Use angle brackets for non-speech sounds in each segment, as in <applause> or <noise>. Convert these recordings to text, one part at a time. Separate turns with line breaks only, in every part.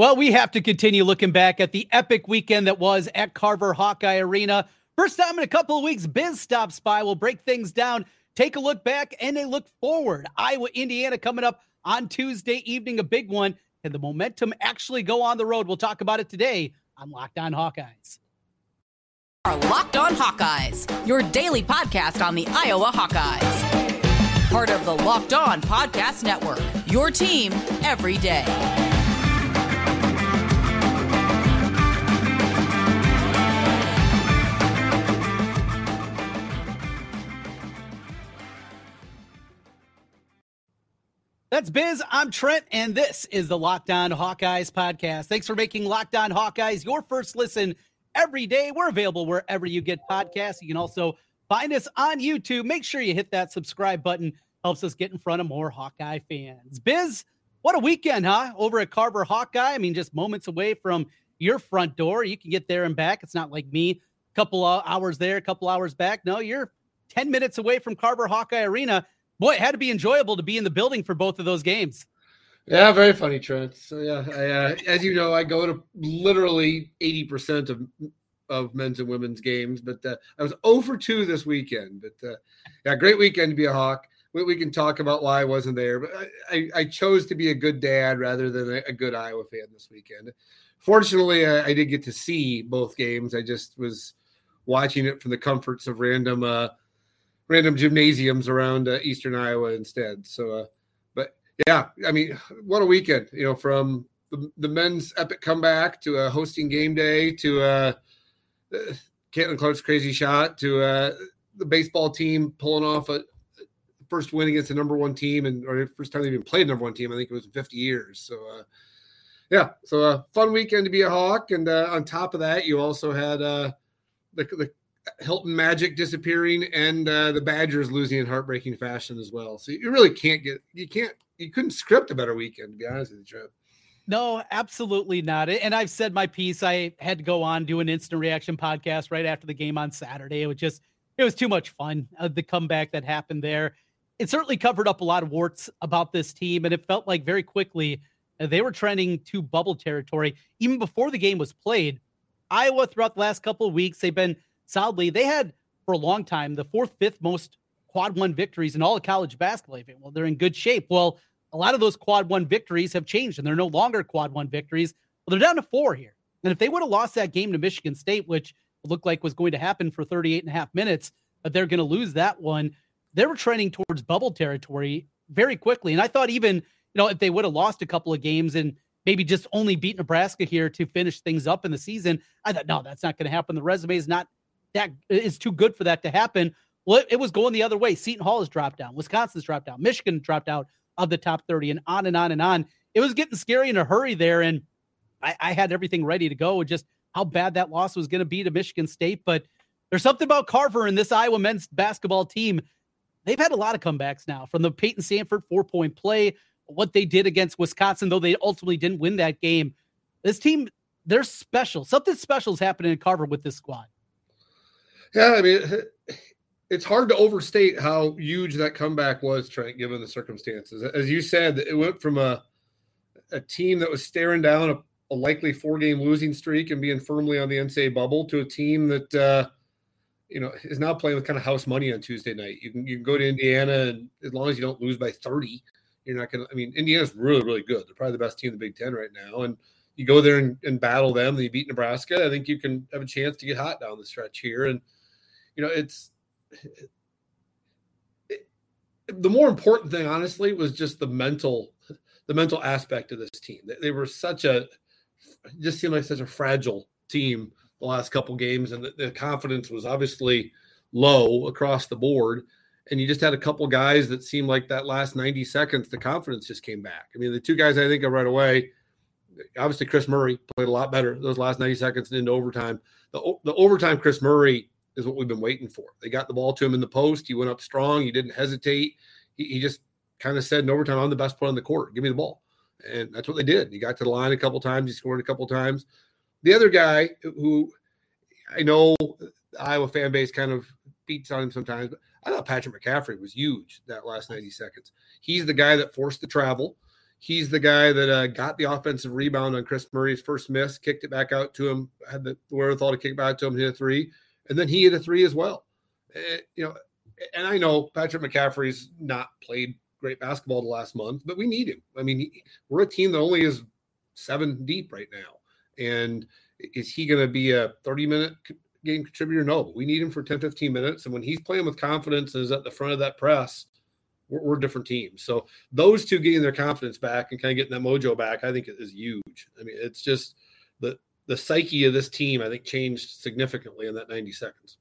Well, we have to continue looking back at the epic weekend that was at Carver Hawkeye Arena. First time in a couple of weeks, Biz stops by. We'll break things down, take a look back, and a look forward. Iowa, Indiana coming up on Tuesday evening, a big one. Can the momentum actually go on the road? We'll talk about it today on Locked On Hawkeyes.
Our Locked On Hawkeyes, your daily podcast on the Iowa Hawkeyes. Part of the Locked On Podcast Network, your team every day.
That's Biz. I'm Trent, and this is the Locked On Hawkeyes podcast. Thanks for making Locked On Hawkeyes your first listen every day. We're available wherever you get podcasts. You can also find us on YouTube. Make sure you hit that subscribe button. Helps us get in front of more Hawkeye fans. Biz, what a weekend, huh? Over at Carver Hawkeye. I mean, just moments away from your front door. You can get there and back. It's not like me, a couple hours there, a couple hours back. No, you're 10 minutes away from Carver Hawkeye Arena boy, it had to be enjoyable to be in the building for both of those games.
Yeah, very funny, Trent. So yeah, I, uh, as you know, I go to literally eighty percent of of men's and women's games, but uh, I was over for 2 this weekend. But uh, yeah, great weekend to be a Hawk. We, we, can talk about why I wasn't there, but I, I, I chose to be a good dad rather than a, a good Iowa fan this weekend. Fortunately, I, I, did get to see both games. I just was watching it from the comforts of random uh, random gymnasiums around uh, eastern Iowa instead. So, uh, but yeah, I mean, what a weekend! You know, from the, the men's epic comeback to a hosting game day to uh, Caitlin Clark's crazy shot to uh, the baseball team pulling off a first win against the number one team and or first time they even played number one team. I think it was 50 years. So. Uh, yeah, so a uh, fun weekend to be a Hawk, and uh, on top of that, you also had uh, the, the Hilton Magic disappearing and uh, the Badgers losing in heartbreaking fashion as well. So you really can't get you can't you couldn't script a better weekend to be honest with you, Trip.
No, absolutely not. And I've said my piece. I had to go on do an instant reaction podcast right after the game on Saturday. It was just it was too much fun. Uh, the comeback that happened there. It certainly covered up a lot of warts about this team, and it felt like very quickly uh, they were trending to bubble territory even before the game was played. Iowa throughout the last couple of weeks they've been solidly. They had for a long time the fourth, fifth most quad one victories in all of college basketball. Well, they're in good shape. Well, a lot of those quad one victories have changed and they're no longer quad one victories. Well, they're down to four here. And if they would have lost that game to Michigan State, which looked like was going to happen for 38 and a half minutes, but they're going to lose that one, they were trending towards bubble territory very quickly. And I thought even, you know, if they would have lost a couple of games and maybe just only beat Nebraska here to finish things up in the season, I thought, no, that's not going to happen. The resume is not that is too good for that to happen. Well, it, was going the other way. Seton Hall has dropped down. Wisconsin's dropped down. Michigan dropped out of the top 30 and on and on and on. It was getting scary in a hurry there. And I, I had everything ready to go. With just how bad that loss was going to be to Michigan State. But there's something about Carver and this Iowa men's basketball team. They've had a lot of comebacks now from the Payton Sandfort four point play, what they did against Wisconsin, though they ultimately didn't win that game. This team, they're special. Something special is happening in Carver with this squad.
Yeah, I mean, it's hard to overstate how huge that comeback was, Trent, given the circumstances. As you said, it went from a a team that was staring down a, a likely four game losing streak and being firmly on the NCAA bubble to a team that uh, you know is now playing with kind of house money on Tuesday night. You can you can go to Indiana and as long as you don't lose by thirty, you're not to. I mean, Indiana's really really good. They're probably the best team in the Big Ten right now, and you go there and, and battle them. And you beat Nebraska. I think you can have a chance to get hot down the stretch here and you know, it's it, the more important thing, honestly, was just the mental, the mental aspect of this team. They, they were such a, just seemed like such a fragile team the last couple games, and the, the confidence was obviously low across the board. And you just had a couple guys that seemed like that last 90 seconds, the confidence just came back. I mean, the two guys I think of right away, obviously Kris Murray played a lot better those last 90 seconds and into overtime. The, the overtime Kris Murray is what we've been waiting for. They got the ball to him in the post. He went up strong. He didn't hesitate. He, he just kind of said in overtime, I'm the best player on the court. Give me the ball. And that's what they did. He got to the line a couple times. He scored a couple times. The other guy who I know Iowa fan base kind of beats on him sometimes, but I thought Patrick McCaffrey was huge that last 90 seconds. He's the guy that forced the travel. he's the guy that uh, got the offensive rebound on Kris Murray's first miss, kicked it back out to him, had the wherewithal to kick it back to him, hit a three, and then he hit a three as well. And, eh, you know, and I know Patrick McCaffrey's not played great basketball the last month, but we need him. I mean, we're a team that only is seven deep right now, and is he going to be a 30 minute game contributor? No, but we need him for 10, 15 minutes. And when he's playing with confidence and is at the front of that press, we're, we're different teams. So those two getting their confidence back and kind of getting that mojo back, I think is huge. I mean, it's just the psyche of this team, I think, changed significantly in that 90 seconds.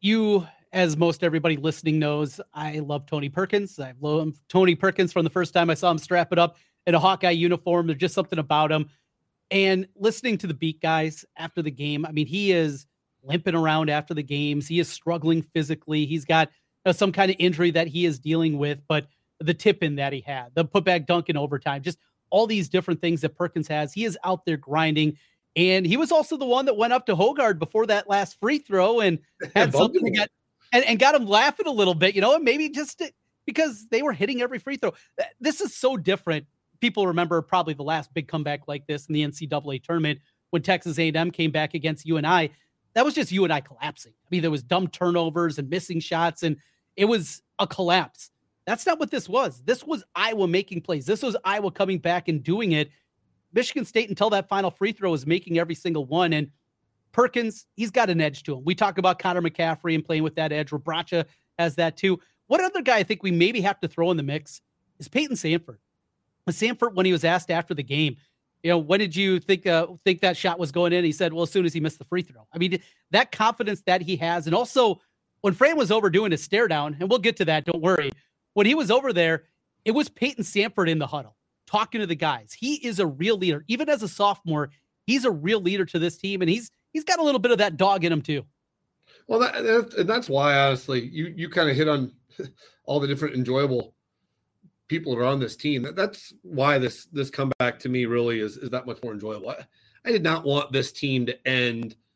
You, as most everybody listening knows, I love Tony Perkins. I've loved Tony Perkins from the first time I saw him strap it up in a Hawkeye uniform. There's just something about him. And listening to the beat guys after the game, I mean, he is limping around after the games. He is struggling physically. He's got know, some kind of injury that he is dealing with, but the tip in that he had, the putback dunk in overtime, just all these different things that Perkins has. He is out there grinding. And he was also the one that went up to Hoggard before that last free throw and <laughs> had something to get and, and got him laughing a little bit, you know, and maybe just because they were hitting every free throw. This is so different. People remember probably the last big comeback like this in the NCAA tournament when Texas A&M came back against UNI. That was just UNI collapsing. I mean, there was dumb turnovers and missing shots, and it was a collapse. That's not what this was. This was Iowa making plays. This was Iowa coming back and doing it. Michigan State, until that final free throw, was making every single one. And Perkins, he's got an edge to him. We talk about Connor McCaffrey and playing with that edge. Rebraca has that too. What other guy I think we maybe have to throw in the mix is Payton Sandfort. Sanford, when he was asked after the game, you know, when did you think uh, think that shot was going in? He said, "Well, as soon as he missed the free throw." I mean, that confidence that he has, and also when Fran was over doing a stare down, and we'll get to that, don't worry. When he was over there, it was Payton Sandfort in the huddle talking to the guys. He is a real leader. Even as a sophomore, he's a real leader to this team, and he's he's got a little bit of that dog in him too.
Well, that, that and that's why honestly, you you kind of hit on <laughs> all the different enjoyable people that are on this team. That, that's why this this comeback to me really is is that much more enjoyable. I, I did not want this team to end –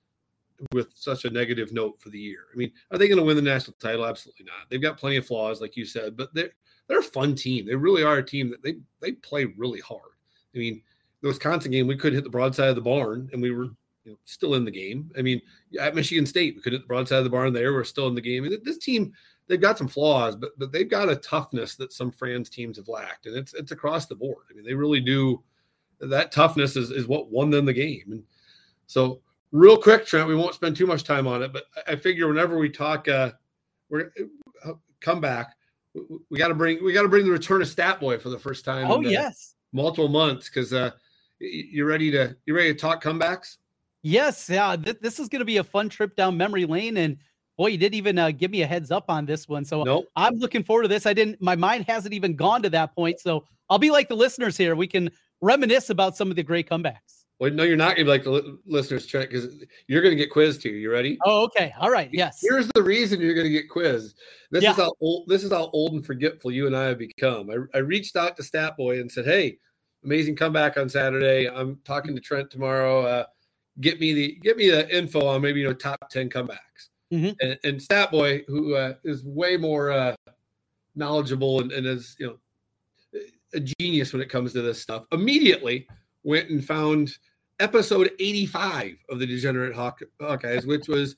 with such a negative note for the year. I mean, are they going to win the national title? Absolutely not. They've got plenty of flaws, like you said, but they're they're a fun team. They really are a team that they they play really hard. I mean, the Wisconsin game, we could hit the broadside of the barn, and we were you know, still in the game. I mean, at Michigan State, we could hit the broadside of the barn there. We're still in the game. Mean, this team, they've got some flaws, but but they've got a toughness that some Fran's teams have lacked, and it's it's across the board. I mean, they really do. That toughness is is what won them the game, and so real quick, Trent, we won't spend too much time on it, but I figure whenever we talk, uh, we're uh, come back, we, got to bring we got to bring the return of Stat Boy for the first time.
Oh in, uh, yes,
multiple months because uh, you're ready to you're ready to talk comebacks.
Yes, yeah, th- this is going to be a fun trip down memory lane, and boy, you didn't even uh, give me a heads up on this one, so
nope.
I'm looking forward to this. I didn't, my mind hasn't even gone to that point, so I'll be like the listeners here. We can reminisce about some of the great comebacks.
Well, no, you're not going to be like the listeners check because you're going to get quizzed here. You ready?
Oh, okay. All right. Yes.
Here's the reason you're going to get quizzed. This yeah. is how old. This is how old and forgetful you and I have become. I, I reached out to Stat Boy and said, "Hey, amazing comeback on Saturday. I'm talking to Trent tomorrow. Uh, get me the get me the info on maybe you know top ten comebacks." Mm-hmm. And, and Stat Boy, who uh, is way more uh, knowledgeable and, and is you know a genius when it comes to this stuff, immediately went and found episode 85 of the Degenerate Hawk, Hawkeyes, which was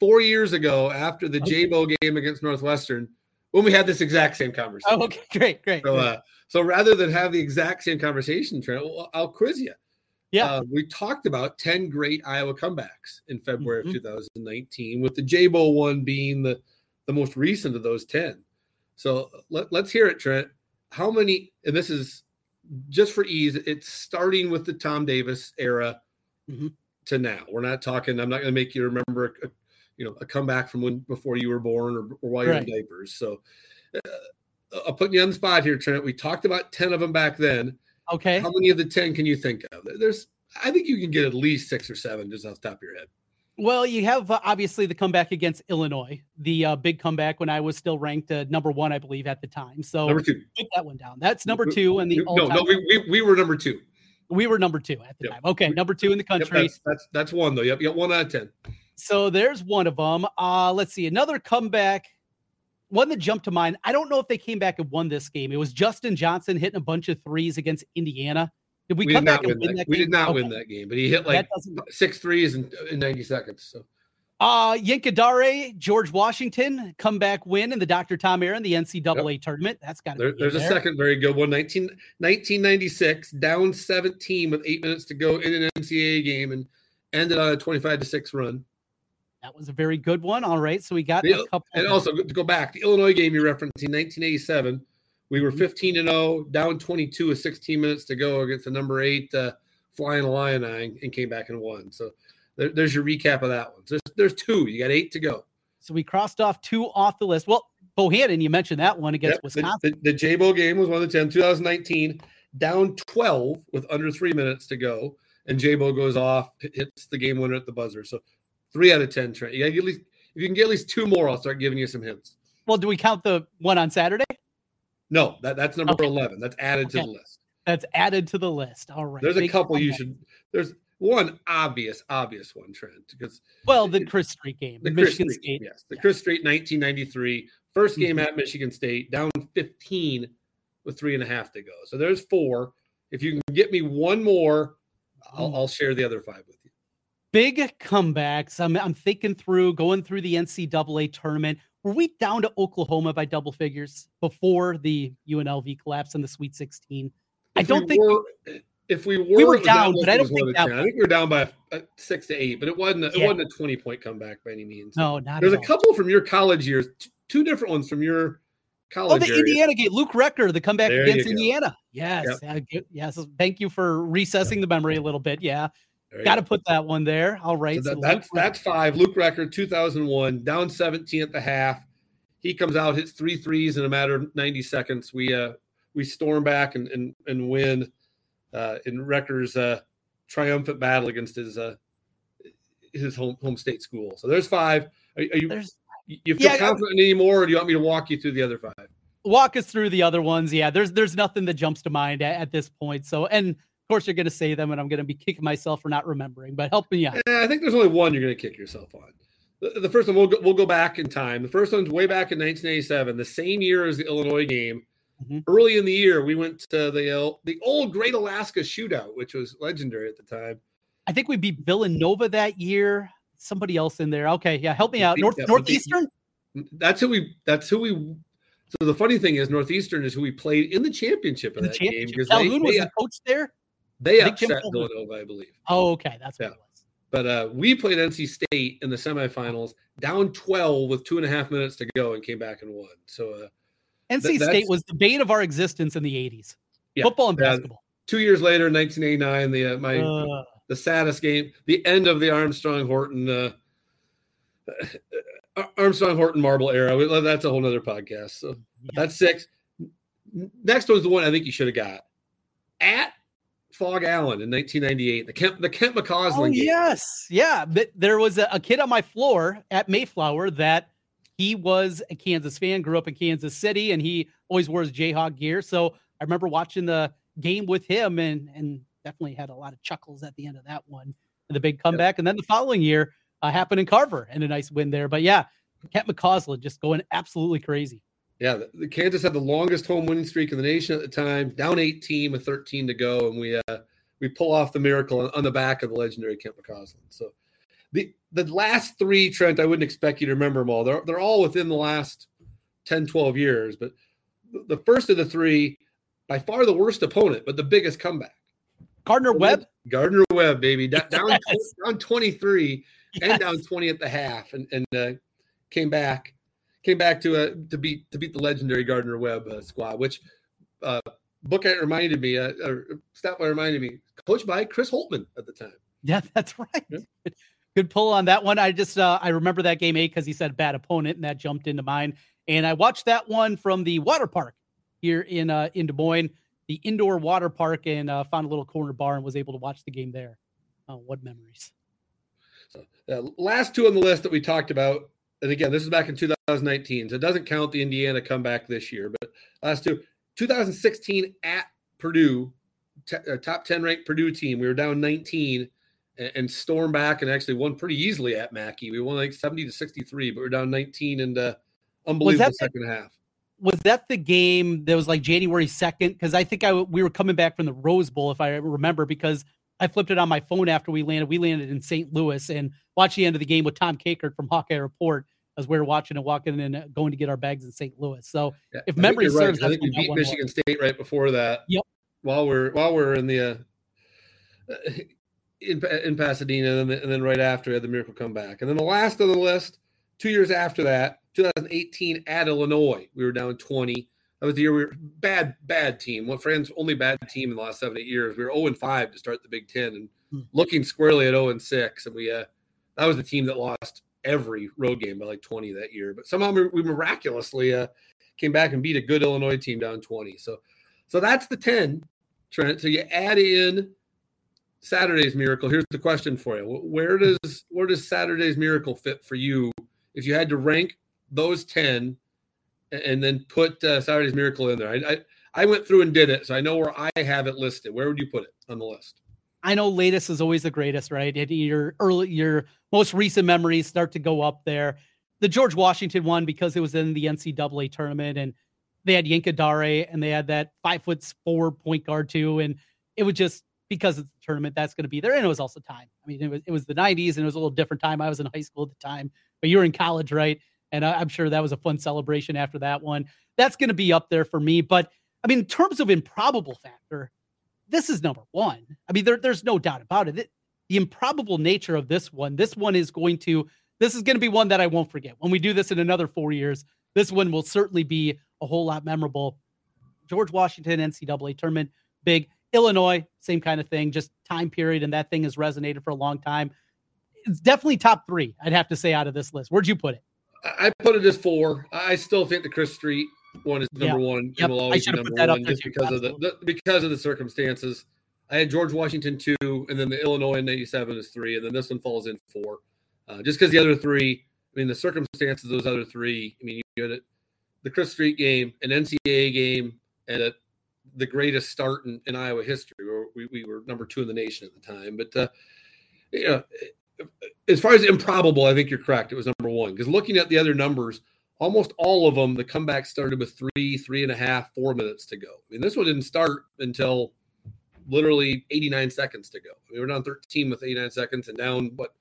four years ago after the okay. J-Bo game against Northwestern when we had this exact same conversation.
Oh, okay, <laughs> great, great.
So. Uh, so rather than have the exact same conversation, Trent, I'll quiz you.
Yeah, uh,
we talked about 10 great Iowa comebacks in February mm-hmm. of 2019, with the J-Bo one being the, the most recent of those 10. So let, let's hear it, Trent. How many, and this is just for ease, it's starting with the Tom Davis era mm-hmm. to now. We're not talking. I'm not going to make you remember, a, you know, a comeback from when before you were born or, or while you're right. in diapers. So uh, I'll put you on the spot here, Trent. We talked about ten of them back then.
Okay.
How many of the ten can you think of? There's, I think you can get at least six or seven just off the top of your head.
Well, you have uh, obviously the comeback against Illinois, the uh, big comeback when I was still ranked uh, number one, I believe, at the time. So
number two,
put that one down. That's number two, and the
no, no, we, we, we were number two.
We were number two at the yep. time. Okay, number two in the country.
Yep, that's, that's, that's one though. Yep, yep, one out of ten.
So there's one of them. Uh, let's see another comeback. one that jumped to mind. I don't know if they came back and won this game. It was Justin Johnson hitting a bunch of threes against Indiana. Did we,
We
come
did
back
not
and
win that.
that?
We
game?
did not
Okay.
win that game, but he hit like six threes in, in 90 seconds. So
Uh, Yinka Dare, George Washington, comeback win in the Dr. Tom Aaron, the NCAA tournament. That's got to
there, there's a second very good one. 19, 1996, down 17 with eight minutes to go in an NCAA game and ended on a 25 to 6 run.
That was a very good one. All right, so we got
The-
a couple.
And also to go back, the Illinois game you referenced in 1987, we
Mm-hmm.
were 15 and 0, down 22 with 16 minutes to go against the number eight uh, Flying Illini and came back and won. So there, there's your recap of that one. So there's, there's two. You got eight to go.
so we crossed off two off the list. Well, Bohannon, you mentioned that one against
Yep, the-
Wisconsin.
The, the, J-Bo game was one of the 10, 2019, down 12 with under three minutes to go. And J-Bo goes off, hits the game winner at the buzzer. So three out of 10, Trent. You got to get at least, if you can get at least two more, I'll start giving you some hints.
well, do we count the one on Saturday?
No, that, that's number
Okay.
11. That's added to the list.
That's added to the list. All right.
There's a couple you should, there's one obvious, obvious one, Trent, because
Well, the Chris Street game,
the Chris
Michigan
Street,
State.
yes, the
Yeah.
Chris Street 1993 first game
Mhm.
at Michigan State, down 15 with three and a half to go. So there's four. If you can get me one more, I'll,
Mm.
I'll share the other five with you.
Big comebacks. I'm, I'm thinking through going through the NCAA tournament. Were we down to Oklahoma by double figures before the UNLV collapse in the Sweet 16? I
If we
don't think
were, if we were, we were
down, but I don't think that-
I think we were down by uh, six to eight, but it wasn't. A, It wasn't a 20 point comeback by any means.
no, not
There's a
all.
couple from your college years, two different ones from your college.
Oh, the
area.
Indiana game, Luke Recker, the comeback
There
against. Indiana. Yes,
Yep.
yeah, yes. Thank you for recessing the memory a little bit. Yeah, got to put that one there. All right,
So
so
that,
Luke
that's that's five. Luke Recker, 2001, down 17 at the half. He comes out, hits three threes in a matter of 90 seconds. We uh we storm back and and, and win uh, in Recker's uh, triumphant battle against his uh, his home home state school. So there's five. Are, are you
There's
you feel
Yeah, I-
confident anymore, or do you want me to walk you through the other five?
walk us through the other ones. Yeah, there's there's nothing that jumps to mind at, at this point. So, and course, you're going to say them, and I'm going to be kicking myself for not remembering. But help me out.
I think there's only one you're going to kick yourself on. The, the first one we'll go, we'll go back in time. The first one's way back in 1987, the same year as the Illinois game.
Mhm.
Early in the year, we went to the the old Great Alaska Shootout, which was legendary at the time.
I think we beat Villanova that year. Somebody else in there. Okay, yeah, help me out. North Northeastern.
That's who we. That's who we. So the funny thing is, Northeastern is who we played in the championship of
in the
that game
championship.
because they,
was
they,
the coach there.
They
Jim
upset. Villanova, I believe.
Oh, okay, that's what
Yeah.
it was.
But uh, we played NC State in the semifinals, down 12 with two and a half minutes to go, and came back and won. So uh,
NC
Th-
State was the bane of our existence in the '80s.
Yeah,
Football and basketball.
two years later, 1989, the uh, my
Uh,
the saddest game, the end of the Armstrong Horton uh, Armstrong Horton Marble era. We- That's a whole nother podcast. So
yeah.
that's six. Next one's the one I think you should have got at Phog Allen in 1998. The Kent the Kent McCausland
Oh yes, yeah. But there was a, a kid on my floor at Mayflower that he was a Kansas fan, grew up in Kansas City, and he always wore his Jayhawk gear. So I remember watching the game with him, and and definitely had a lot of chuckles at the end of that one, and the big comeback. And then the following year uh, happened in Carver, and a nice win there. But yeah, Kent McCausland just going absolutely crazy.
Yeah, the, the Kansas had the longest home winning streak in the nation at the time, down 18 with 13 to go, and we uh, we pull off the miracle on, on the back of the legendary Kent McCausland. So the the last three, Trent, I wouldn't expect you to remember them all. They're they're all within the last 10, 12 years, but the- first of the three, by far the worst opponent, but the biggest comeback.
Gardner Webb.
Gardner Webb, baby, down <laughs>
Yes.
down 23 and down 20 at the half, and and uh, came back, came back to uh, to beat to beat the legendary Gardner Webb uh, squad, which uh, Bookite reminded me, uh, or Statler reminded me, coached by Chris Holtmann at the time.
Yeah, <laughs> that's right.
Yeah. <laughs>
Good- pull on that one. I just uh, I remember that game A because he said bad opponent, and that jumped into mind. And I watched that one from the water park here in uh, in Des Moines, the indoor water park, and uh, found a little corner bar and was able to watch the game there. Oh, what memories!
So uh, last two on the list that we talked about, and again, this is back in 2019, so it doesn't count the Indiana comeback this year. But last two, 2016 at Purdue, t- uh, top 10 ranked Purdue team, we were down 19 and, and stormed back and actually won pretty easily at Mackey. We won like 70 to 63, but we are down 19 and uh, unbelievable that, second half.
Was that the game that was like January second? Because I think I we were coming back from the Rose Bowl, if I remember, because I flipped it on my phone after we landed. We landed in St. Louis and watched the end of the game with Tom Kakert from Hawkeye Report as we were watching and walking and uh, going to get our bags in St. Louis. So yeah, if memory serves,
right. I think we beat Michigan State right before that.
Yep.
While we're while we're in the uh, in in Pasadena, and then, and then right after had the miracle come back, and then the last on the list, two years after that, 2018 at Illinois, we were down 20. That was the year we were bad, bad team. What friends only bad team in the last seven, eight years. We were 0 and 5 to start the Big Ten and hmm. looking squarely at 0 and 6. And we uh that was the team that lost every road game by like 20 that year. But somehow we miraculously uh, came back and beat a good Illinois team down 20. So, so that's the 10, Trent. So you add in Saturday's miracle. Here's the question for you: Where does where does Saturday's miracle fit for you? If you had to rank those 10, and then put uh, Saturday's miracle in there, I, I I went through and did it, so I know where I have it listed. Where would you put it on the list?
I know latest is always the greatest, right? your early, your most recent memories start to go up there. The George Washington one because it was in the NCAA tournament and they had Yinka Dare and they had that five foot four point guard too, and it was just because it's the tournament that's going to be there, and it was also time. I mean, it was it was the '90s and it was a little different time. I was in high school at the time, but you were in college, right? And I'm sure that was a fun celebration after that one. That's going to be up there for me. But I mean, in terms of improbable factor, this is number one. I mean, there, there's no doubt about it. it. The improbable nature of this one, this one is going to, this is going to be one that I won't forget. When we do this in another four years, this one will certainly be a whole lot memorable. George Washington NCAA tournament, big. Illinois, same kind of thing, just time period, and that thing has resonated for a long time. It's definitely top three, I'd have to say, out of this list. Where'd you put it?
I put it as four. I still think the Chris Street one is number yeah. one yep. will always be number one just because of the, the, because of the circumstances. I had George Washington two, and then the Illinois in '87 is three, and then this one falls in four. Uh, just because the other three, I mean, the circumstances those other three. I mean, you had it, the Chris Street game, an NCAA game, and a, the greatest start in, in Iowa history. Where we, we were number two in the nation at the time, but uh, you know, as far as improbable, I think you're correct. It was number one because looking at the other numbers almost all of them, the comeback started with three, three and a half, four minutes to go. I mean, this one didn't start until literally 89 seconds to go. We were down 13 with 89 seconds and down what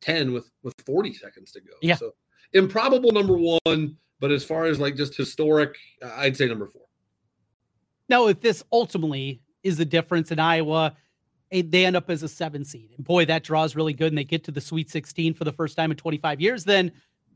10 with with 40 seconds to go.
Yeah.
So improbable number one, but as far as like just historic, I'd say number four.
Now, if this ultimately is the difference in Iowa, eh, they end up as a seven seed, and boy, that draw is really good, and they get to the Sweet 16 for the first time in 25 years. Then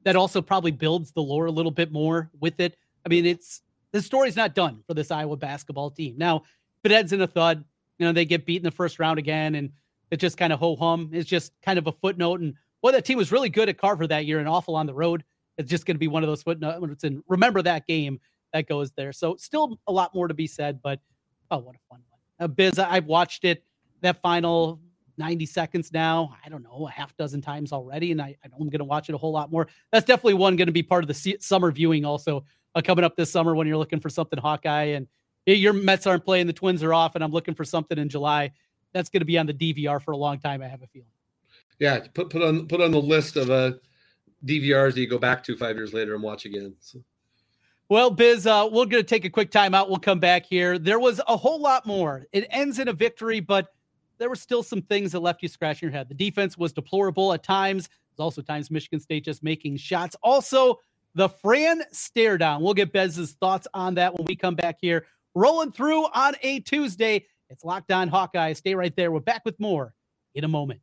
that also probably builds the lore a little bit more with it. I mean, it's the story's not done for this Iowa basketball team. Now, if it ends in a thud, you know, they get beat in the first round again and it just kind of ho hum. It's just kind of a footnote. And well, that team was really good at Carver that year and awful on the road. It's just going to be one of those footnotes. And remember that game that goes there. So still a lot more to be said, but oh, what a fun one. Uh, Biz, I've watched it, that final 90 seconds now. I don't know, a half dozen times already, and I, I am going to watch it a whole lot more. That's definitely one going to be part of the summer viewing also uh, coming up this summer when you're looking for something Hawkeye and your Mets aren't playing, the Twins are off, and I'm looking for something in July. That's going to be on the DVR for a long time. I have a feeling.
Yeah, put put on put on the list of uh, DVRs that you go back to five years later and watch again. So.
Well, Biz, uh, we're going to take a quick timeout. We'll come back here. There was a whole lot more. It ends in a victory, but there were still some things that left you scratching your head. The defense was deplorable at times. There's also times Michigan State just making shots. Also, the Fran stare down. We'll get Biz's thoughts on that when we come back here. Rolling through on a Tuesday. It's Locked On Hawkeye. Stay right there. We're back with more in a moment.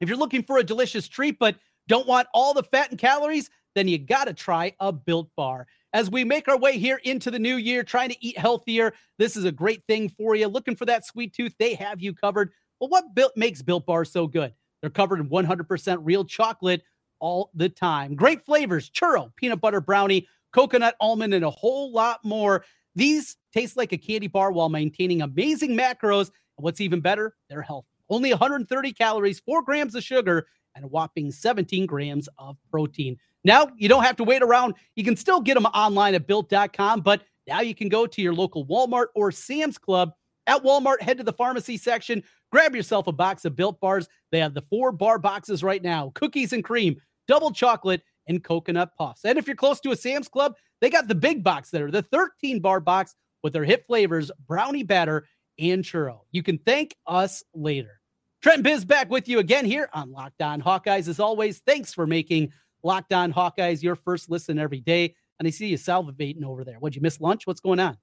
If you're looking for a delicious treat but don't want all the fat and calories, then you got to try a built bar. As we make our way here into the new year, trying to eat healthier, this is a great thing for you. Looking for that sweet tooth, they have you covered. Well, what built makes Built Bars so good? They're covered in 100% real chocolate all the time. Great flavors: churro, peanut butter brownie, coconut almond, and a whole lot more. These taste like a candy bar while maintaining amazing macros. And what's even better, they're healthy. Only 130 calories, 4 grams of sugar, and a whopping 17 grams of protein. Now, you don't have to wait around. You can still get them online at built.com, but now you can go to your local Walmart or Sam's Club. At Walmart, head to the pharmacy section, Grab yourself a box of built bars. They have the four bar boxes right now cookies and cream, double chocolate, and coconut puffs. And if you're close to a Sam's Club, they got the big box there, the 13 bar box with their hit flavors, brownie batter, and churro. You can thank us later. Trent Biz back with you again here on Locked On Hawkeyes. As always, thanks for making Locked On Hawkeyes your first listen every day. And I see you salivating over there. What'd you miss lunch? What's going on?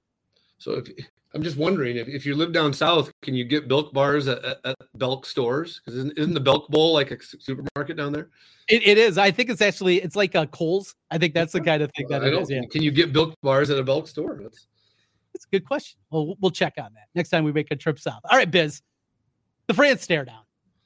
So if, I'm just wondering if, if you live down south, can you get Belk bars at, at, at Belk stores? Because isn't, isn't the Belk Bowl like a supermarket down there?
It, it is. I think it's actually it's like a Kohl's. I think that's the kind of thing that I it is. Yeah.
Can you get Belk bars at a Belk store?
That's that's a good question. Well, we'll check on that next time we make a trip south. All right, Biz. The Fran's stare down.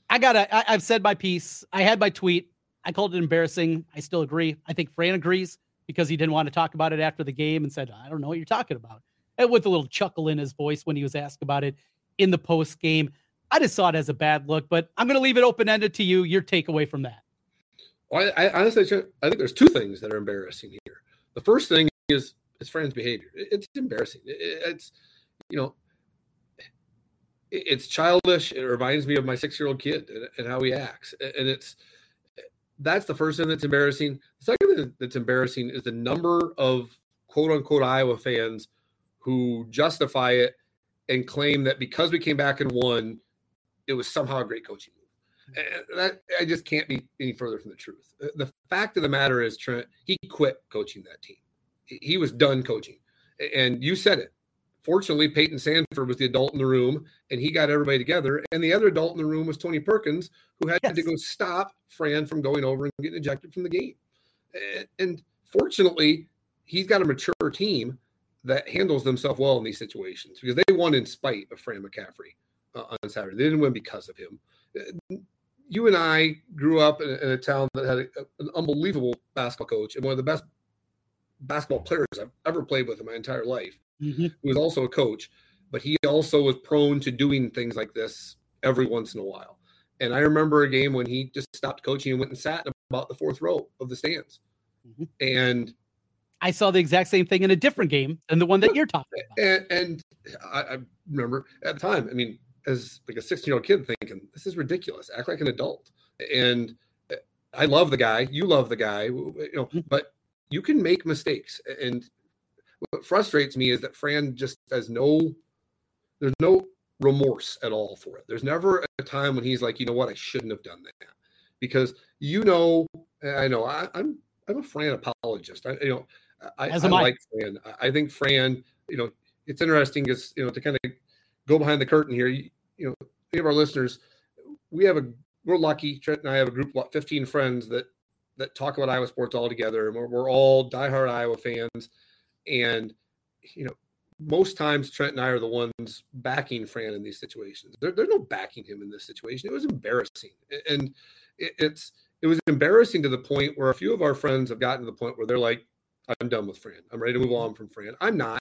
I gotta. I, I've said my piece. I had my tweet. I called it embarrassing. I still agree. I think Fran agrees because he didn't want to talk about it after the game and said, "I don't know what you're talking about." And with a little chuckle in his voice when he was asked about it in the post game. I just saw it as a bad look, but I'm going to leave it open ended to you. Your takeaway from that.
Well, I, I honestly, I think there's two things that are embarrassing here. The first thing is his friend's behavior. It's embarrassing. It's, you know, it's childish. It reminds me of my six year old kid and, and, how he acts. And it's that's the first thing that's embarrassing. The second thing that's embarrassing is the number of quote unquote Iowa fans who justify it and claim that because we came back and won, it was somehow a great coaching move. Mm-hmm. And that I just can't be any further from the truth. The fact of the matter is, Trent, he quit coaching that team. He was done coaching. And you said it fortunately, Payton Sandfort was the adult in the room, and he got everybody together. And the other adult in the room was Tony Perkins, who had yes. to go stop Fran from going over and getting ejected from the game. And fortunately, he's got a mature team that handles themselves well in these situations because they won in spite of Fran McCaffrey uh, on Saturday. They didn't win because of him. You and I grew up in, in a town that had a, an unbelievable basketball coach and one of the best basketball players I've ever played with in my entire life mm-hmm. who was also a coach, but he also was prone to doing things like this every once in a while. And I remember a game when he just stopped coaching and went and sat in about the fourth row of the stands. Mm-hmm. And
I saw the exact same thing in a different game than the one that you're talking
about. And, and I, I, remember at the time, I mean, as like a 16 year old kid thinking, this is ridiculous. Act like an adult. And I love the guy. You love the guy, you know, mm-hmm. but you can make mistakes. And what frustrates me is that Fran just has no, there's no remorse at all for it. There's never a time when he's like, you know what, I shouldn't have done that, because you know, I know I, am I'm, I'm a Fran apologist. I you know I, As I like Fran. I think Fran. You know, it's interesting because you know to kind of go behind the curtain here. You, you know, any of our listeners, we have a we're lucky. Trent and I have a group of 15 friends that that talk about Iowa sports all together, and we're, we're all diehard Iowa fans and, you know, most times Trent and I are the ones backing Fran in these situations. There, there's no backing him in this situation. It was embarrassing. And it, it's, it was embarrassing to the point where a few of our friends have gotten to the point where they're like, I'm done with Fran. I'm ready to move on from Fran. I'm not.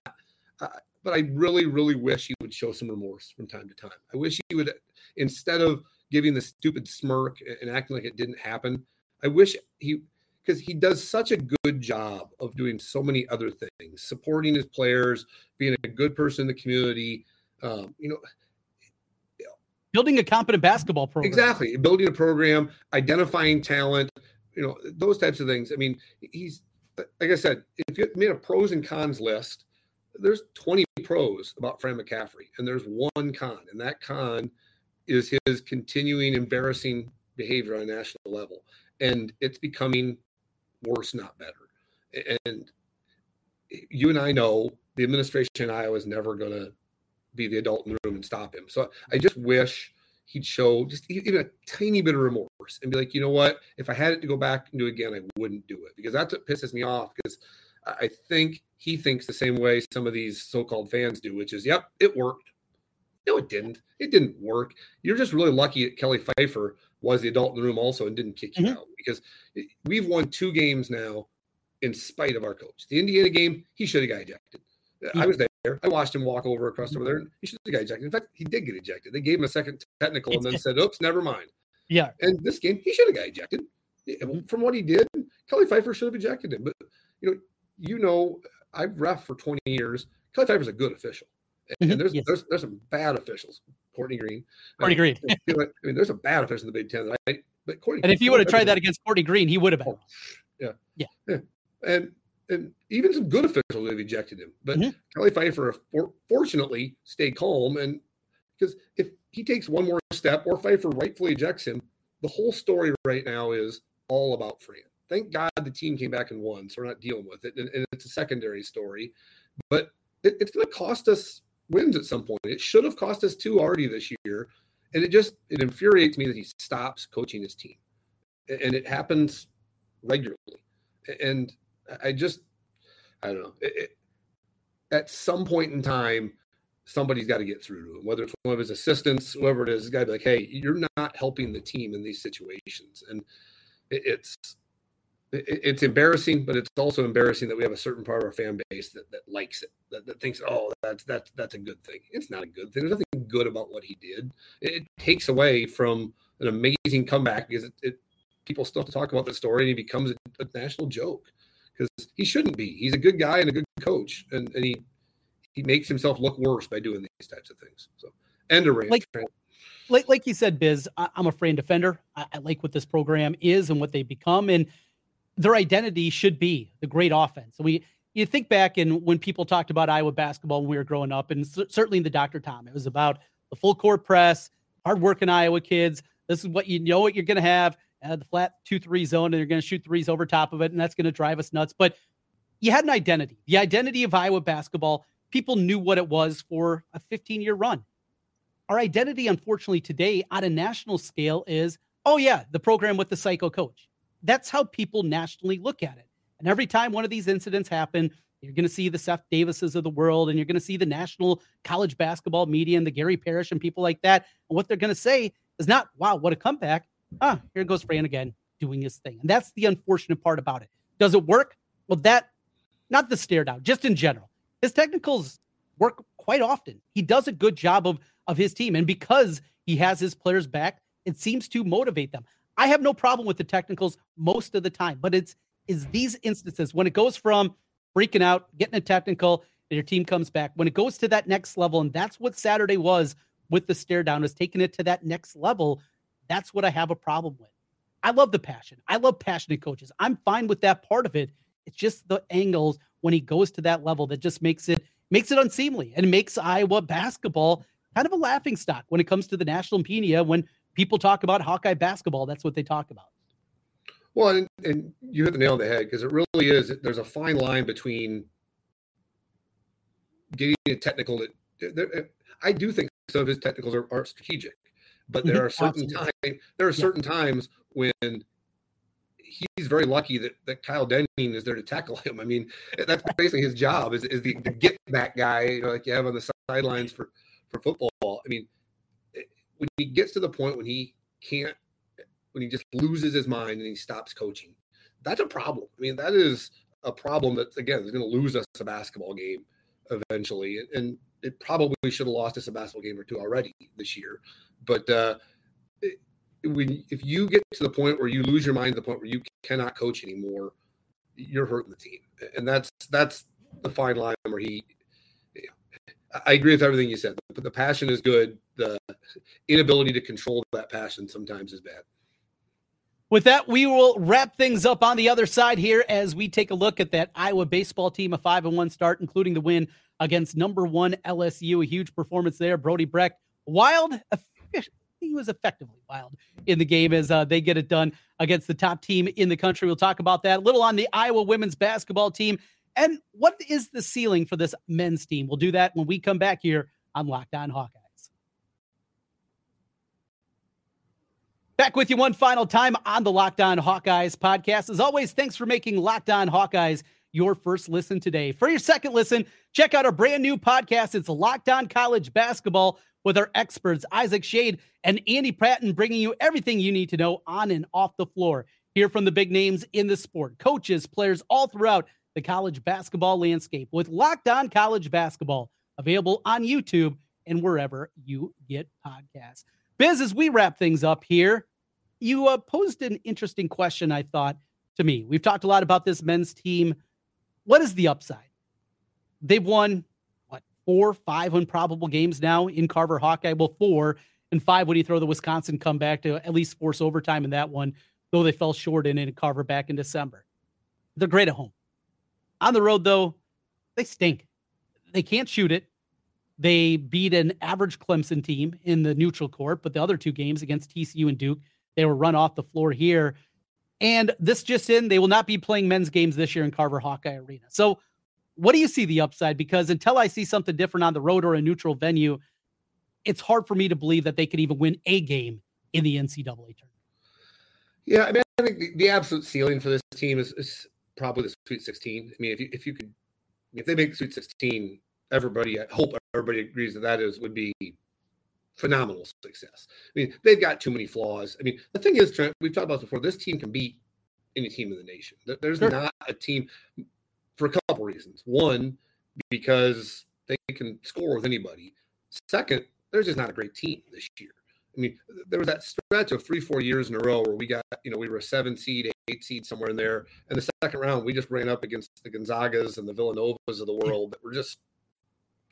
Uh, but I really, really wish he would show some remorse from time to time. I wish he would, instead of giving the stupid smirk and acting like it didn't happen, I wish he because he does such a good job of doing so many other things, supporting his players, being a good person in the community. Um, you know,
building a competent basketball program.
Exactly, building a program, identifying talent. You know, those types of things. I mean, he's like I said, if you made a pros and cons list, there's 20 pros about Fran McCaffrey, and there's one con, and that con is his continuing embarrassing behavior on a national level. And it's becoming worse, not better. And you and I know the administration in Iowa is never going to be the adult in the room and stop him. So I just wish he'd show just even a tiny bit of remorse and be like, you know what? If I had it to go back and do it again, I wouldn't do it because that's what pisses me off. Because I think he thinks the same way some of these so-called fans do, which is, yep, it worked. No, it didn't. It didn't work. You're just really lucky that Kelly Pfeiffer was the adult in the room also and didn't kick you mm-hmm. out because we've won two games now in spite of our coach. The Indiana game, he should have got ejected. Mm-hmm. I was there. I watched him walk over across over there. He should have got ejected. In fact, he did get ejected. They gave him a second technical and then said, "Oops, never mind."
Yeah.
And this game, he should have got ejected. From what he did, Kelly Pfeiffer should have ejected him. But you know, you know, I've ref for 20 years. Kelly Pfeiffer's a good official. And mm-hmm. there's, yes. there's there's some bad officials. Courtney Green.
Courtney Green. <laughs>
I mean, there's a bad official in the Big Ten, right?
But Courtney. And if you would have tried that against Courtney Green, he would have been. Oh,
Yeah.
Yeah.
Yeah. And and even some good officials have ejected him. But mm-hmm. Kelly Pfeiffer for, fortunately stayed calm. And because if he takes one more step or Pfeiffer rightfully ejects him, the whole story right now is all about Fran. Thank God the team came back and won, so we're not dealing with it. And, and it's a secondary story, but it, it's going to cost us wins at some point. It should have cost us two already this year, and it just it infuriates me that he stops coaching his team, and it happens regularly. And I just I don't know. It, it, at some point in time, somebody's got to get through to him, whether it's one of his assistants, whoever it is, is got to be like, hey, you're not helping the team in these situations. And it, it's it's embarrassing, but it's also embarrassing that we have a certain part of our fan base that, that likes it, that, that thinks, oh, that's that's that's a good thing. It's not a good thing. There's nothing good about what he did. It, it takes away from an amazing comeback because it, it people still have to talk about the story and he becomes a, a national joke because he shouldn't be. He's a good guy and a good coach, and, and he he makes himself look worse by doing these types of things. So end of rant.
Like, like, like you said, Biz, I, am a Fran defender. I, I like what this program is and what they become, and their identity should be the great offense. We you think back and when people talked about Iowa basketball when we were growing up, and certainly in the Dr. Tom, it was about the full court press, hard hardworking Iowa kids. This is what you know what you're going to have uh, the flat two three zone, and they're going to shoot threes over top of it, and that's going to drive us nuts. But you had an identity, the identity of Iowa basketball people knew what it was for a 15 year run. Our identity, unfortunately, today on a national scale is oh, yeah, the program with the psycho coach. That's how people nationally look at it. And every time one of these incidents happen, you're going to see the Seth Davises of the world, and you're going to see the national college basketball media and the Gary Parrish and people like that. And what they're going to say is not, wow, what a comeback. Ah, here goes Fran again doing his thing. And that's the unfortunate part about it. Does it work? Well, that, not the stare down, just in general his technicals work quite often. He does a good job of of his team, and because he has his players back, it seems to motivate them. I have no problem with the technicals most of the time, but it's is these instances when it goes from freaking out, getting a technical, and your team comes back. When it goes to that next level, and that's what Saturday was with the stare down, is taking it to that next level. That's what I have a problem with. I love the passion. I love passionate coaches. I'm fine with that part of it. It's just the angles when he goes to that level that just makes it makes it unseemly and makes Iowa basketball kind of a laughing stock when it comes to the national media. When people talk about Hawkeye basketball, that's what they talk about.
Well, and, and you hit the nail on the head because it really is. There's a fine line between getting a technical. That, I do think some of his technicals are, are strategic, but there are certain times. There are certain yeah. times when he's very lucky that, that Kyle Denning is there to tackle <laughs> him. I mean, that's basically his job is, is the, the get back guy, you know, like you have on the sidelines for, for football. I mean, eh, when he gets to the point when he can't, when he just loses his mind and he stops coaching, that's a problem. I mean, that is a problem that, again, is going to lose us a basketball game eventually. And it probably should have lost us a basketball game or two already this year. But, uh, when if you get to the point where you lose your mind to the point where you cannot coach anymore, you're hurting the team, and that's that's the fine line where he. I agree with everything you said, but the passion is good. The inability to control that passion sometimes is bad.
With that, we will wrap things up on the other side here as we take a look at that Iowa baseball team, a five and one start, including the win against number one LSU. A huge performance there. Brody Brecht, wild, he was effectively wild in the game as uh, they get it done against the top team in the country. We'll talk about that a little on the Iowa women's basketball team and what is the ceiling for this men's team. We'll do that when we come back here on Locked On Hawkeyes. Back with you one final time on the Locked On Hawkeyes podcast. As always, thanks for making Locked On Hawkeyes your first listen today. For your second listen, check out our brand new podcast. It's Locked On College Basketball with our experts, Isaac Shade and Andy Patton, bringing you everything you need to know on and off the floor. Hear from the big names in the sport, coaches, players all throughout the college basketball landscape with Locked On College Basketball, available on YouTube and wherever you get podcasts. Biz, as we wrap things up here, you uh, posed an interesting question, I thought, to me. We've talked a lot about this men's team. What is the upside? They've won four, five improbable games now in Carver Hawkeye. Well, four and five when you throw the Wisconsin comeback to at least force overtime in that one, though they fell short in it in Carver back in December. They're great at home. On the road, though, they stink. They can't shoot it. They beat an average Clemson team in the neutral court, but the other two games against TCU and Duke, they were run off the floor here. And this just in, they will not be playing men's games this year in Carver Hawkeye Arena. So, what do you see the upside? Because until I see something different on the road or a neutral venue, it's hard for me to believe that they could even win a game in the NCAA tournament.
Yeah, I mean, I think the, the absolute ceiling for this team is, is, probably the Sweet 16. I mean, if you if you could, if they make Sweet 16, everybody, I hope everybody agrees that that is would be phenomenal success. I mean, they've got too many flaws. I mean, the thing is, Trent, we've talked about before. This team can beat any team in the nation. There's sure. not a team for a couple reasons. One, because they can score with anybody. Second, there's just not a great team this year. I mean, there was that stretch of three, four years in a row where we got, you know, we were a seven seed, eight seed somewhere in there. And the second round, we just ran up against the Gonzagas and the Villanovas of the world that were just,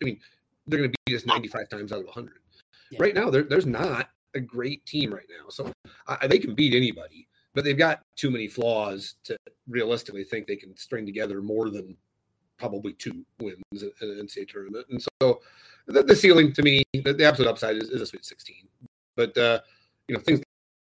I mean, they're going to beat us 95 times out of 100. Yeah. Right now, there, there's not a great team right now. So I, they can beat anybody, but they've got too many flaws to realistically think they can string together more than probably two wins in an NCAA tournament. And so the, the ceiling to me, the, the absolute upside is, is, a Sweet 16. But uh, you know, things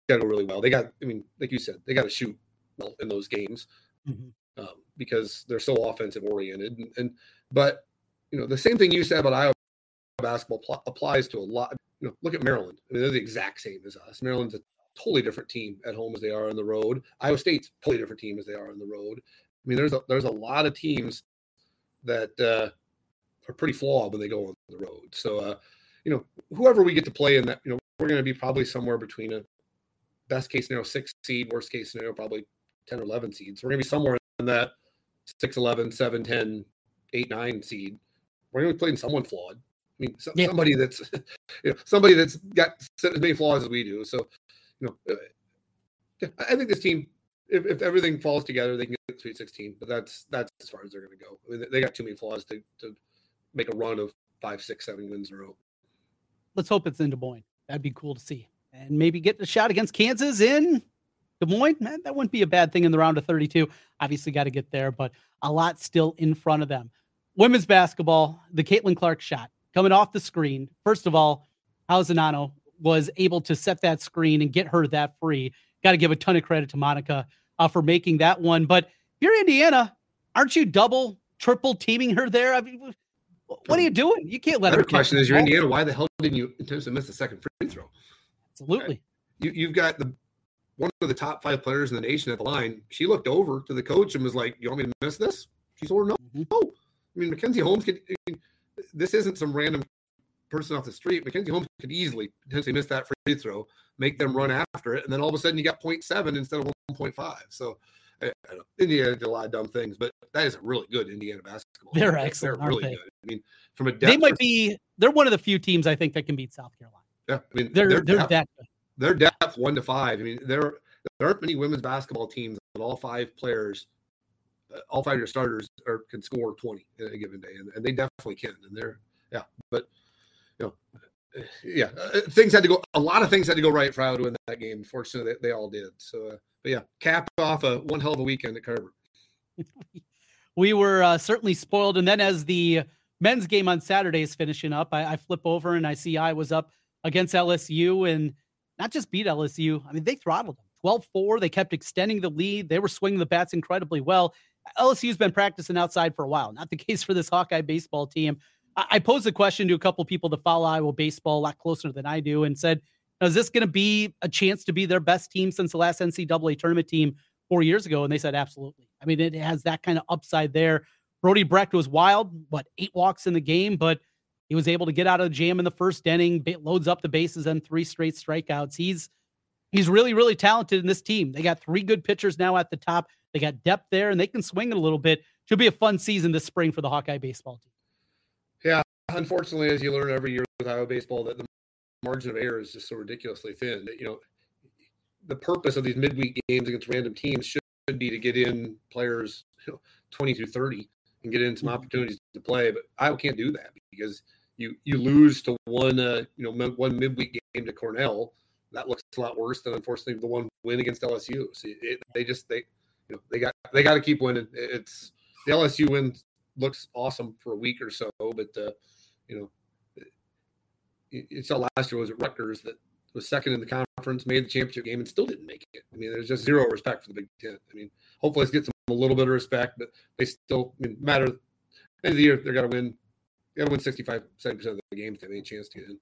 got to go really well. They got, I mean, like you said, they got to shoot well in those games mm-hmm. um, because they're so offensive oriented. And, and, but you know, the same thing you said about Iowa basketball pl- applies to a lot. You know, look at Maryland. I mean, they're the exact same as us. Maryland's a totally different team at home as they are on the road. Iowa State's totally different team as they are on the road. I mean, there's a there's a lot of teams that uh, are pretty flawed when they go on the road. So, uh, you know, whoever we get to play in that, you know, we're going to be probably somewhere between a best case scenario six seed, worst case scenario probably 10 or 11 seeds. We're going to be somewhere in that 6, 11, 7, 10, 8, 9 seed. We're going to be playing someone flawed. I mean, so, yeah. somebody that's <laughs> you know somebody that's got as many flaws as we do. So, you know, uh, I think this team, if, if everything falls together, they can get Sweet 16. But that's that's as far as they're going to go. I mean, they got too many flaws to to make a run of five, six, seven wins in a row.
Let's hope it's in Des Moines. That'd be cool to see. And maybe get a shot against Kansas in Des Moines. Man, that wouldn't be a bad thing in the round of 32. Obviously, got to get there, but a lot still in front of them. Women's basketball, the Caitlin Clark shot coming off the screen. First of all, Czinano was able to set that screen and get her that free. Got to give a ton of credit to Monika uh, for making that one. But if you're Indiana, aren't you double, triple teaming her there? I mean, what are you doing? You can't let
Another
her.
question is: You're Indiana. Why the hell didn't you intentionally miss the second free throw?
Absolutely.
You you've got the one of the top five players in the nation at the line. She looked over to the coach and was like, "You want me to miss this?" She's told her no. Mm-hmm. No. I mean, Mackenzie Holmes could. I mean, this isn't some random person off the street. Mackenzie Holmes could easily potentially miss that free throw, make them run after it, and then all of a sudden you got 0.7 instead of 1.5. So Indiana did a lot of dumb things, but that is a really good Indiana basketball.
They're excellent. They're really
they? good. I mean, from a depth
they might be. They're one of the few teams I think that can beat South Carolina.
Yeah, I mean,
they're they're, depth, that good.
Their depth one to five. I mean, there there aren't many women's basketball teams that all five players, uh, all five of your starters are can score twenty in a given day, and, and they definitely can. And they're yeah, but know, yeah, uh, things had to go. A lot of things had to go right for Iowa to win that game. Fortunately, they, they all did. So. Uh, but yeah, cap off a one hell of a weekend at Carver. <laughs>
we were uh, certainly spoiled. And then as the men's game on Saturday is finishing up, I, I flip over and I see Iowa up against LSU and not just beat LSU. I mean, they throttled them 12 4. They kept extending the lead. They were swinging the bats incredibly well. LSU's been practicing outside for a while. Not the <laughs> case for this Hawkeye baseball team. I, posed a question to a couple people that follow Iowa baseball a lot closer than I do and said, is this going to be a chance to be their best team since the last NCAA tournament team four years ago? And they said, absolutely. I mean, it has that kind of upside there. Brody Brecht was wild, what, eight walks in the game, but he was able to get out of the jam in the first inning, loads up the bases, and three straight strikeouts. He's he's really, really talented in this team. They got three good pitchers now at the top. They got depth there, and they can swing it a little bit. Should be a fun season this spring for the Hawkeye baseball team.
Unfortunately, as you learn every year with Iowa baseball, that the margin of error is just so ridiculously thin. That, You know, the purpose of these midweek games against random teams should be to get in players you know, 20 through 30 and get in some mm-hmm. opportunities to play. But Iowa can't do that because you you lose to one uh, you know one midweek game to Cornell. That looks a lot worse than unfortunately the one win against LSU. So it, they just they you you know, they got they got to keep winning. It's the LSU win looks awesome for a week or so, but uh, you know, you saw last year was at Rutgers that was second in the conference, made the championship game, and still didn't make it. I mean, there's just zero respect for the Big Ten. I mean, hopefully, it gets them a little bit of respect, but they still I mean, matter. End of the year, they're to win. They got to win 65, 70 percent of the games to have any chance to get in.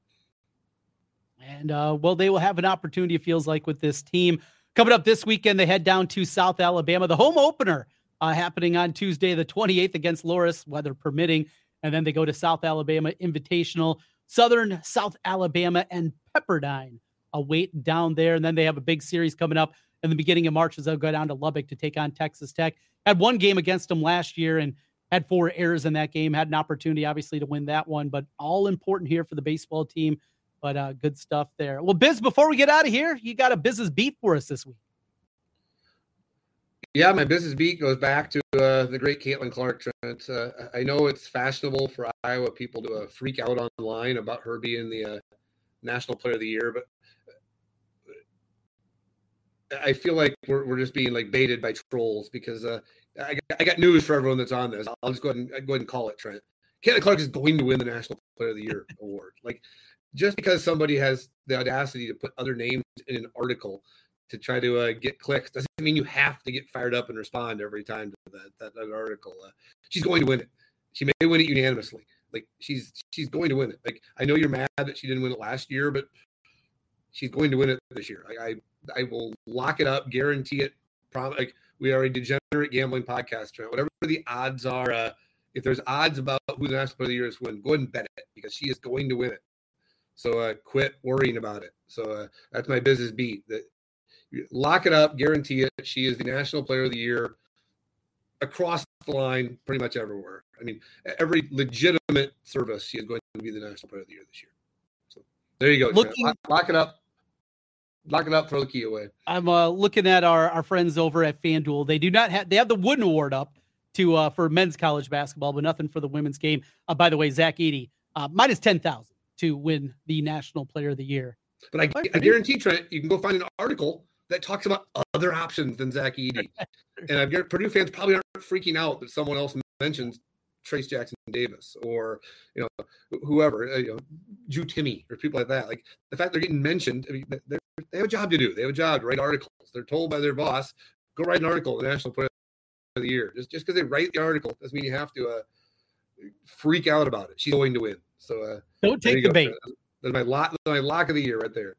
And uh, well, they will have an opportunity. It feels like with this team coming up this weekend, they head down to South Alabama, the home opener uh, happening on Tuesday, the 28th against Loras, weather permitting, and then they go to South Alabama Invitational, Southern South Alabama, and Pepperdine await down there, and then they have a big series coming up in the beginning of March as they'll go down to Lubbock to take on Texas Tech. Had one game against them last year and had four errors in that game. Had an opportunity, obviously, to win that one, but all important here for the baseball team but uh, good stuff there. Well, Biz, before we get out of here, you got a business beat for us this week.
Yeah, my business beat goes back to uh, the great Caitlin Clark. Trent. Uh, I know it's fashionable for Iowa people to uh, freak out online about her being the uh, National Player of the Year, but I feel like we're, we're just being like baited by trolls because uh, I, got, I got news for everyone that's on this. I'll just go ahead and go ahead and call it Trent. Caitlin Clark is going to win the National Player of the Year award. Like just because somebody has the audacity to put other names in an article to try to uh, get clicks doesn't mean you have to get fired up and respond every time to that that, that article. Uh, she's going to win it. She may win it unanimously. Like she's she's going to win it. Like I know you're mad that she didn't win it last year, but she's going to win it this year. I I, I will lock it up, guarantee it. Prom- like we are a degenerate gambling podcast. Whatever the odds are, uh, if there's odds about who the national player of the year is win, go ahead and bet it because she is going to win it. So uh, quit worrying about it. So uh, that's my business beat. That lock it up, guarantee it. She is the national player of the year across the line, pretty much everywhere. I mean, every legitimate service, she is going to be the national player of the year this year. So there you go. Looking, lock, lock, it up. Lock it up. Throw the key away.
I'm uh, looking at our our friends over at FanDuel. They do not have. They have the Wooden Award up to uh, for men's college basketball, but nothing for the women's game. Uh, by the way, Zach Edey uh, minus ten thousand to win the National Player of the Year.
But I, I guarantee, Trent, you can go find an article that talks about other options than Zach Edey. <laughs> and I Purdue fans probably aren't freaking out that someone else mentions Trace Jackson Davis or you know whoever, uh, you know, Drew Timme or people like that. Like the fact they're getting mentioned, I mean, they have a job to do. They have a job to write articles. They're told by their boss, go write an article, the National Player of the Year. Just just because they write the article doesn't mean you have to uh, freak out about it. She's going to win. So uh,
don't take the bait.
That's my lock, my lock of the year right there.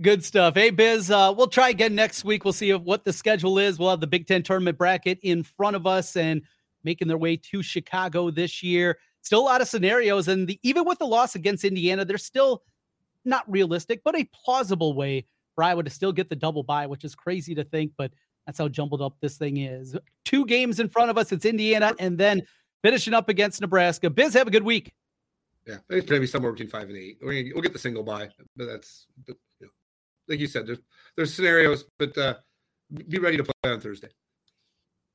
Good stuff. Hey, Biz, uh, we'll try again next week. We'll see what the schedule is. We'll have the Big Ten tournament bracket in front of us and making their way to Chicago this year. Still a lot of scenarios. And the, even with the loss against Indiana, they're still not realistic, but a plausible way for Iowa to still get the double bye, which is crazy to think, but that's how jumbled up this thing is. Two games in front of us. It's Indiana and then finishing up against Nebraska. Biz, have a good week.
Yeah, it's going to be somewhere between five and eight. We'll get the single bye, but that's but, like you said, there's there's scenarios, but uh, be ready to play on Thursday.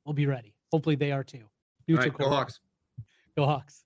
We'll be ready. Hopefully, they are too.
Future right, go Hawks.
Go Hawks.